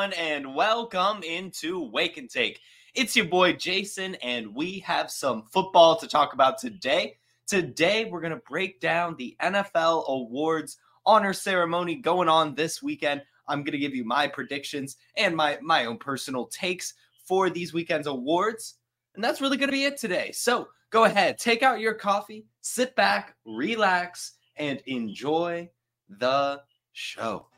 Everyone, and welcome into Wake and Take. It's your boy Jason, and we have some football to talk about today. Today, we're going to break down the NFL Awards honor ceremony going on this weekend. I'm going to give you my predictions and my, my own personal takes for these weekend's awards. And that's really going to be it today. So go ahead, take out your coffee, sit back, relax, and enjoy the show.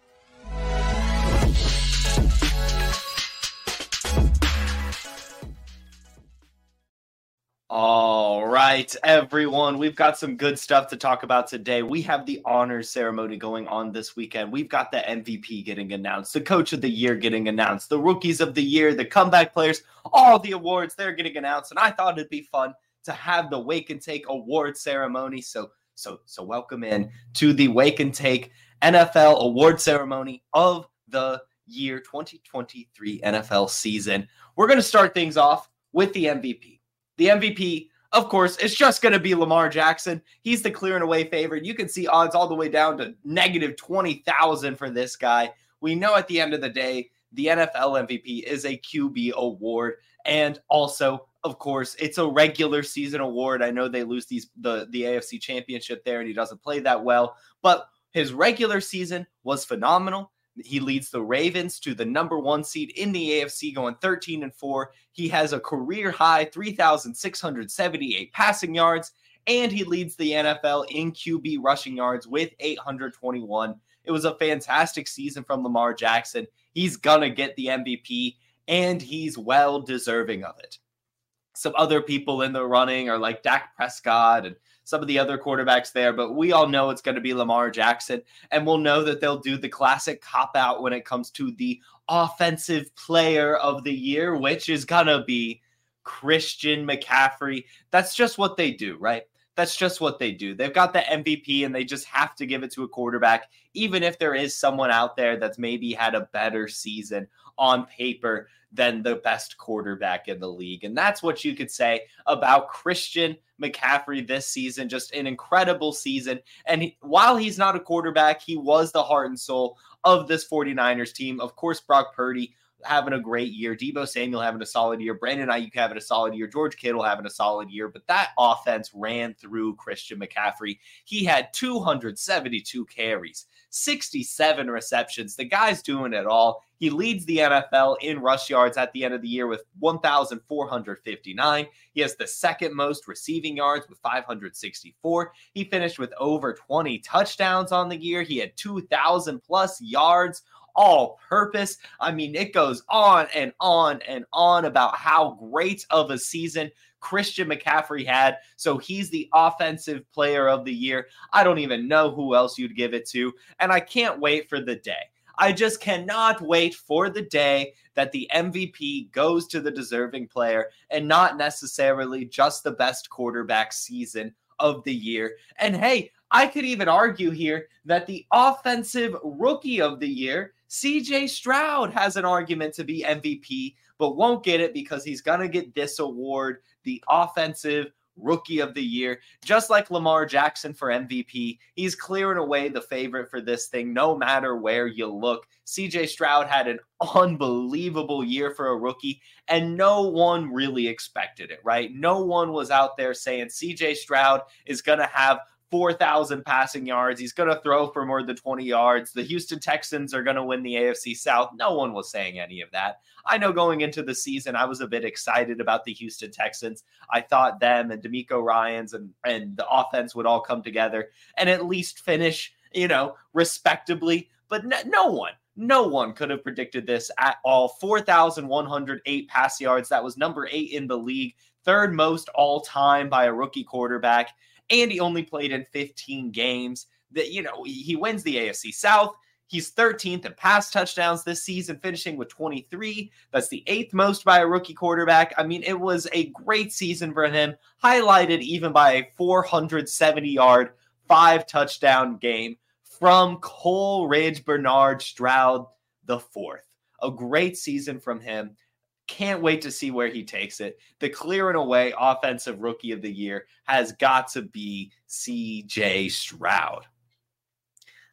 All right, everyone. We've got some good stuff to talk about today. We have the honors ceremony going on this weekend. We've got the MVP getting announced, the coach of the year getting announced, the rookies of the year, the comeback players, all the awards, they're getting announced. And I thought it'd be fun to have the Wake and Take award ceremony. So, so, so welcome in to the Wake and Take NFL award ceremony of the year 2023 NFL season. We're going to start things off with the MVP. The MVP, of course, is just going to be Lamar Jackson. He's the clear and away favorite. You can see odds all the way down to negative 20,000 for this guy. We know at the end of the day, the NFL MVP is a QB award. And also, of course, it's a regular season award. I know they lose these the, the AFC championship there and he doesn't play that well, but his regular season was phenomenal. He leads the Ravens to the number one seed in the AFC, going 13 and 4. He has a career high 3,678 passing yards, and he leads the NFL in QB rushing yards with 821. It was a fantastic season from Lamar Jackson. He's going to get the MVP, and he's well deserving of it. Some other people in the running are like Dak Prescott and some of the other quarterbacks there, but we all know it's going to be Lamar Jackson. And we'll know that they'll do the classic cop out when it comes to the offensive player of the year, which is going to be Christian McCaffrey. That's just what they do, right? That's just what they do. They've got the MVP and they just have to give it to a quarterback, even if there is someone out there that's maybe had a better season on paper than the best quarterback in the league. And that's what you could say about Christian McCaffrey this season. Just an incredible season. And he, while he's not a quarterback, he was the heart and soul of this 49ers team. Of course, Brock Purdy having a great year. Deebo Samuel having a solid year. Brandon Aiyuk having a solid year. George Kittle having a solid year. But that offense ran through Christian McCaffrey. He had 272 carries, 67 receptions. The guy's doing it all. He leads the NFL in rush yards at the end of the year with 1,459. He has the second most receiving yards with 564. He finished with over 20 touchdowns on the year. He had 2,000 plus yards all purpose. I mean, it goes on and on and on about how great of a season Christian McCaffrey had. So he's the offensive player of the year. I don't even know who else you'd give it to. And I can't wait for the day. I just cannot wait for the day that the MVP goes to the deserving player and not necessarily just the best quarterback season of the year. And hey, I could even argue here that the offensive rookie of the year CJ Stroud has an argument to be MVP, but won't get it because he's going to get this award, the offensive rookie of the year, just like Lamar Jackson for MVP. He's clearing away the favorite for this thing, no matter where you look. CJ Stroud had an unbelievable year for a rookie, and no one really expected it, right? No one was out there saying CJ Stroud is going to have 4,000 passing yards. He's going to throw for more than 20 yards. The Houston Texans are going to win the AFC South. No one was saying any of that. I know going into the season, I was a bit excited about the Houston Texans. I thought them and DeMeco Ryans and, and the offense would all come together and at least finish, you know, respectably. But no, no one, No one could have predicted this at all. 4,108 pass yards. That was number eight in the league, third most all time by a rookie quarterback. And he only played in 15 games. That you know he wins the AFC South. He's 13th in pass touchdowns this season, finishing with 23. That's the eighth most by a rookie quarterback. I mean, it was a great season for him, highlighted even by a 470 yard, five touchdown game from Coleridge Bernard Stroud the fourth. A great season from him. Can't wait to see where he takes it. The clear and away offensive rookie of the year has got to be CJ Stroud.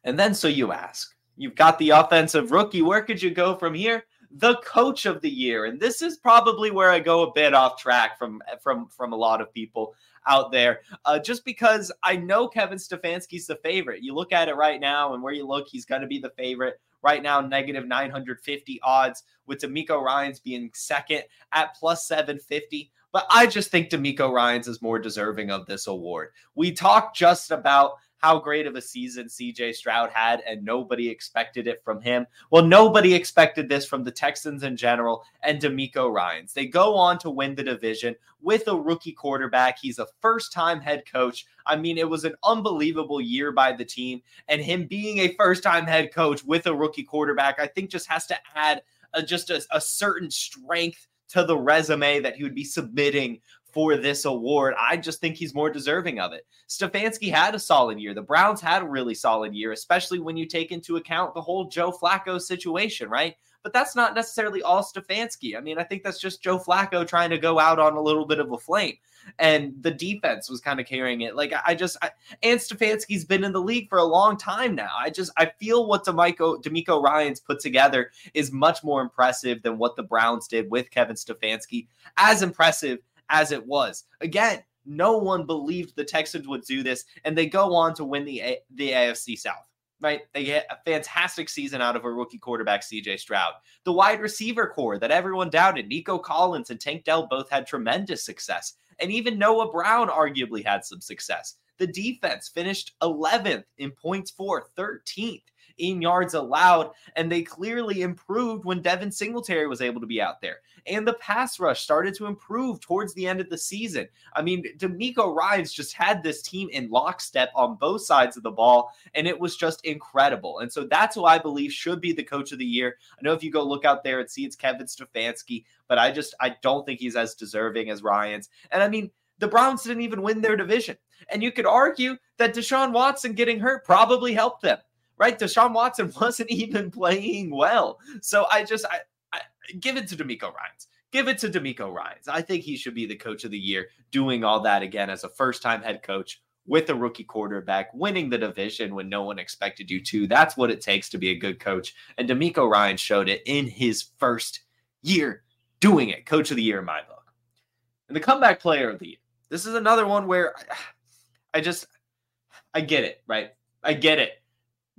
And then so you ask, You've got the offensive rookie. Where could you go from here? The coach of the year. And this is probably where I go a bit off track from from from a lot of people out there. Uh, just because I know Kevin Stefanski's the favorite. You look at it right now, and where you look, he's going to be the favorite. Right now, negative 950 odds, with DeMeco Ryans being second at plus 750. But I just think DeMeco Ryans is more deserving of this award. We talked just about how great of a season CJ Stroud had, and nobody expected it from him. Well, nobody expected this from the Texans in general and DeMeco Ryans. They go on to win the division with a rookie quarterback. He's a first time head coach. I mean, it was an unbelievable year by the team, and him being a first time head coach with a rookie quarterback, I think just has to add a, just a, a certain strength to the resume that he would be submitting for this award. I just think he's more deserving of it. Stefanski had a solid year. The Browns had a really solid year, especially when you take into account the whole Joe Flacco situation, right? But that's not necessarily all Stefanski. I mean, I think that's just Joe Flacco trying to go out on a little bit of a flame. And the defense was kind of carrying it. Like I just, I, and Stefanski's been in the league for a long time now. I just, I feel what DeMeco, DeMeco Ryans put together is much more impressive than what the Browns did with Kevin Stefanski. As impressive as it was. Again, no one believed the Texans would do this, and they go on to win the A- the AFC South. Right, they get a fantastic season out of a rookie quarterback, CJ Stroud. The wide receiver corps that everyone doubted, Nico Collins and Tank Dell both had tremendous success, and even Noah Brown arguably had some success. The defense finished 11th in points for, 13th in yards allowed, and they clearly improved when Devin Singletary was able to be out there. And the pass rush started to improve towards the end of the season. I mean, DeMeco Ryans just had this team in lockstep on both sides of the ball, and it was just incredible. And so that's who I believe should be the coach of the year. I know if you go look out there and see it's Kevin Stefanski, but I just I don't think he's as deserving as Ryans. And I mean, the Browns didn't even win their division. And you could argue that Deshaun Watson getting hurt probably helped them right? Deshaun Watson wasn't even playing well. So I just I, I give it to DeMeco Ryans. Give it to DeMeco Ryans. I think he should be the coach of the year, doing all that again as a first-time head coach with a rookie quarterback, winning the division when no one expected you to. That's what it takes to be a good coach. And DeMeco Ryan showed it in his first year doing it. Coach of the year in my book. And the comeback player of the year. This is another one where I, I just I get it, right? I get it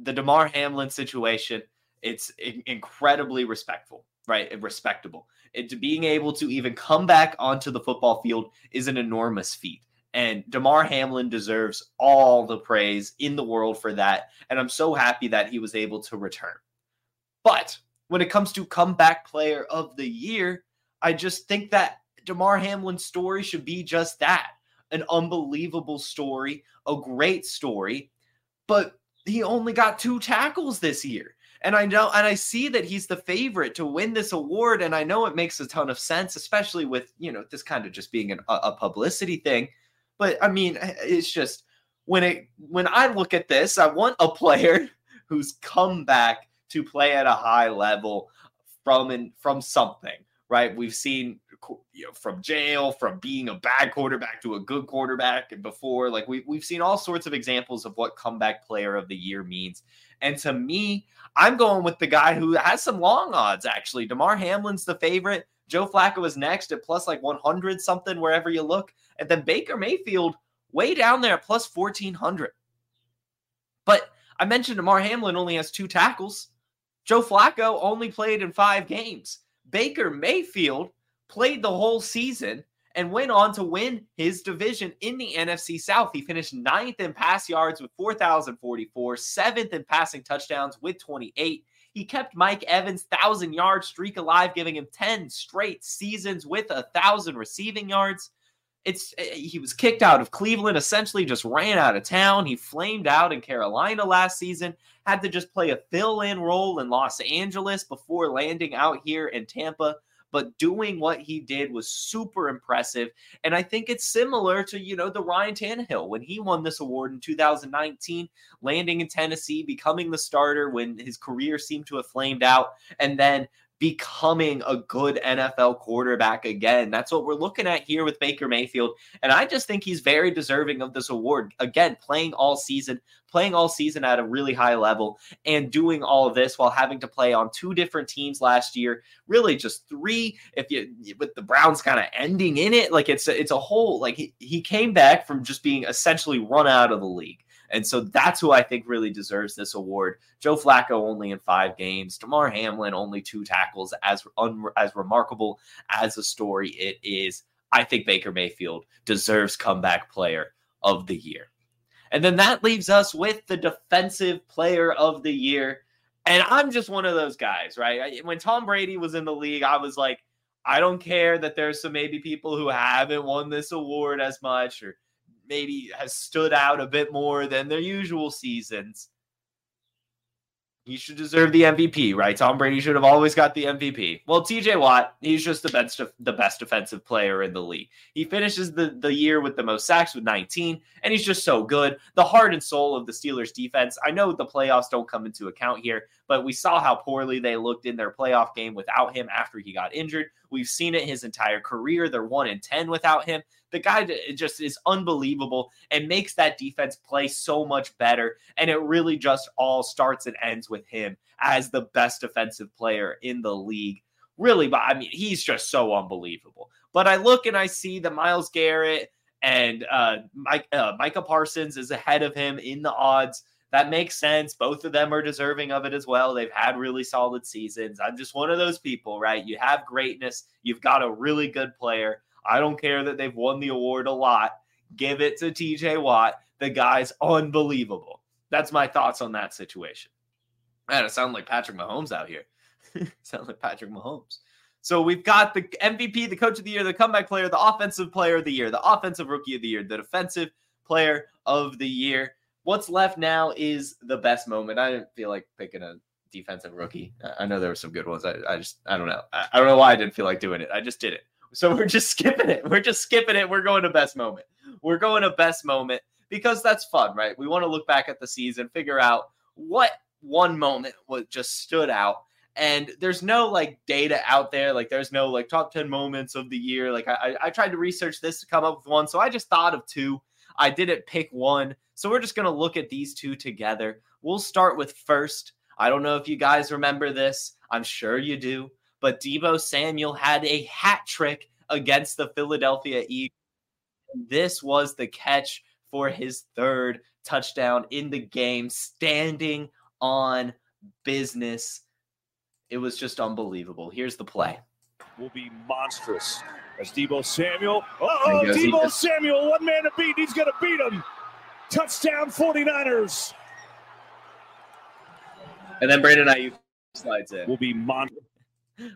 the Damar Hamlin situation, it's incredibly respectful, right? Respectable. It, being able to even come back onto the football field is an enormous feat. And Damar Hamlin deserves all the praise in the world for that. And I'm so happy that he was able to return. But when it comes to comeback player of the year, I just think that Damar Hamlin's story should be just that an unbelievable story, a great story. But he only got two tackles this year. And I know, and I see that he's the favorite to win this award. And I know it makes a ton of sense, especially with, you know, this kind of just being an, a publicity thing. But I mean, eh, it's just when it, when I look at this, I want a player who's come back to play at a high level from, and from something, right? We've seen you know, from jail, from being a bad quarterback to a good quarterback, and before like we we've seen all sorts of examples of what comeback player of the year means. And to me, I'm going with the guy who has some long odds actually. Damar Hamlin's the favorite. Joe Flacco is next at plus like 100 something wherever you look, and then Baker Mayfield way down there at plus 1400. But I mentioned Damar Hamlin only has two tackles. Joe Flacco only played in five games. Baker Mayfield played the whole season and went on to win his division in the NFC South. He finished ninth in pass yards with 4,044, seventh in passing touchdowns with 28. He kept Mike Evans' thousand yard streak alive, giving him 10 straight seasons with a thousand receiving yards. It's eh, he was kicked out of Cleveland, essentially just ran out of town. He flamed out in Carolina last season, had to just play a fill-in role in Los Angeles before landing out here in Tampa but doing what he did was super impressive. And I think it's similar to, you know, the Ryan Tannehill when he won this award in 2019, landing in Tennessee, becoming the starter when his career seemed to have flamed out, and then becoming a good NFL quarterback again. That's what we're looking at here with Baker Mayfield. And I just think he's very deserving of this award. Again, playing all season, playing all season at a really high level, and doing all of this while having to play on two different teams last year. Really, just three. If you with the Browns kind of ending in it, like it's a, it's a whole like he, he came back from just being essentially run out of the league. And so that's who I think really deserves this award. Joe Flacco only in five games, Damar Hamlin only two tackles. As un- as remarkable as a story it is, I think Baker Mayfield deserves comeback player of the year. And then that leaves us with the defensive player of the year. And I'm just one of those guys, right? When Tom Brady was in the league, I was like, I don't care that there's some maybe people who haven't won this award as much or maybe has stood out a bit more than their usual seasons. He should deserve the MVP, right? Tom Brady should have always got the MVP. Well, TJ Watt, he's just the best the best defensive player in the league. He finishes the, the year with the most sacks with 19, and he's just so good. The heart and soul of the Steelers defense. I know the playoffs don't come into account here, but we saw how poorly they looked in their playoff game without him after he got injured. We've seen it his entire career. They're 1 in 10 without him. The guy just is unbelievable and makes that defense play so much better. And it really just all starts and ends with him as the best defensive player in the league. Really, but I mean, he's just so unbelievable. But I look and I see the Myles Garrett and uh, Mike, uh, Micah Parsons is ahead of him in the odds. That makes sense. Both of them are deserving of it as well. They've had really solid seasons. I'm just one of those people, right? You have greatness, you've got a really good player. I don't care that they've won the award a lot. Give it to TJ Watt. The guy's unbelievable. That's my thoughts on that situation. Man, it sounds like Patrick Mahomes out here. sound like Patrick Mahomes. So we've got the MVP, the coach of the year, the comeback player, the offensive player of the year, the offensive rookie of the year, the defensive player of the year. What's left now is the best moment. I didn't feel like picking a defensive rookie. I know there were some good ones. I, I just, I don't know. I, I don't know why I didn't feel like doing it. I just did it. So we're just skipping it. We're just skipping it. We're going to best moment. We're going to best moment because that's fun, right? We want to look back at the season, figure out what one moment was just stood out. And there's no like data out there. Like there's no like top 10 moments of the year. Like I, I tried to research this to come up with one. So I just thought of two. I didn't pick one. So we're just going to look at these two together. We'll start with first. I don't know if you guys remember this. I'm sure you do but Deebo Samuel had a hat trick against the Philadelphia Eagles. This was the catch for his third touchdown in the game, standing on business. It was just unbelievable. Here's the play. Will be monstrous as Deebo Samuel. Oh, Deebo Samuel, one man to beat. He's going to beat him. Touchdown 49ers. And then Brandon Aiyuk slides in. Will be monstrous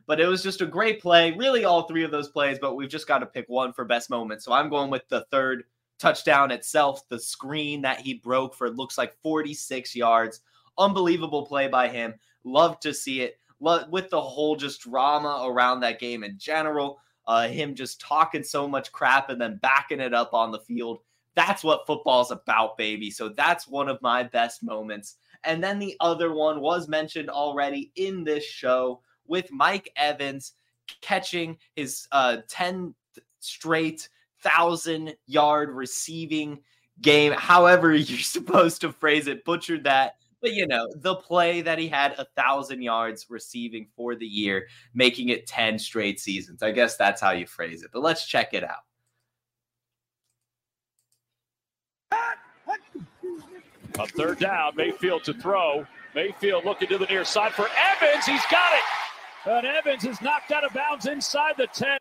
but it was just a great play. Really, all three of those plays, but we've just got to pick one for best moment. So I'm going with the third touchdown itself, the screen that he broke for looks like 46 yards. Unbelievable play by him. Love to see it. Love, with the whole just drama around that game in general, uh, him just talking so much crap and then backing it up on the field. That's what football's about, baby. So that's one of my best moments. And then the other one was mentioned already in this show with Mike Evans catching his uh, 10 straight thousand yard receiving game, however you're supposed to phrase it, butchered that. But you know, the play that he had a thousand yards receiving for the year, making it 10 straight seasons. I guess that's how you phrase it. But let's check it out. A third down, Mayfield to throw. Mayfield looking to the near side for Evans. He's got it. And Evans is knocked out of bounds inside the 10.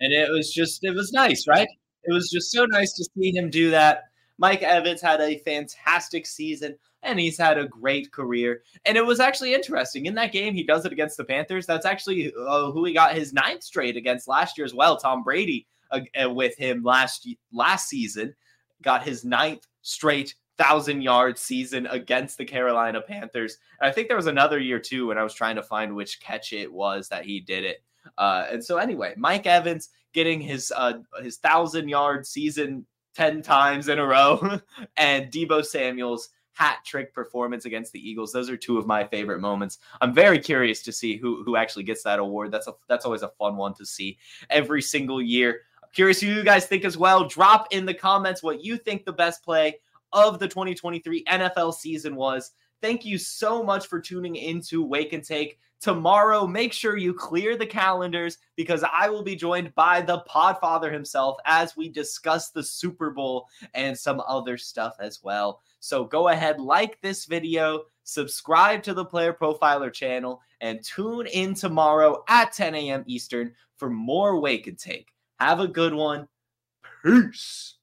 And it was just, it was nice, right? It was just so nice to see him do that. Mike Evans had a fantastic season, and he's had a great career. And it was actually interesting. In that game, he does it against the Panthers. That's actually uh, who he got his ninth straight against last year as well. Tom Brady uh with him last last season got his ninth straight thousand yard season against the Carolina Panthers. And I think there was another year too when I was trying to find which catch it was that he did it. Uh, and so anyway, Mike Evans getting his uh, his thousand yard season ten times in a row, and Deebo Samuel's hat trick performance against the Eagles. Those are two of my favorite moments. I'm very curious to see who who actually gets that award. That's a that's always a fun one to see every single year. I'm curious who you guys think as well. Drop in the comments what you think the best play of the 2023 NFL season was. Thank you so much for tuning into Wake and Take. Tomorrow, make sure you clear the calendars because I will be joined by the Podfather himself as we discuss the Super Bowl and some other stuff as well. So go ahead, like this video, subscribe to the Player Profiler channel, and tune in tomorrow at 10 a.m. Eastern for more Wake and Take. Have a good one. Peace.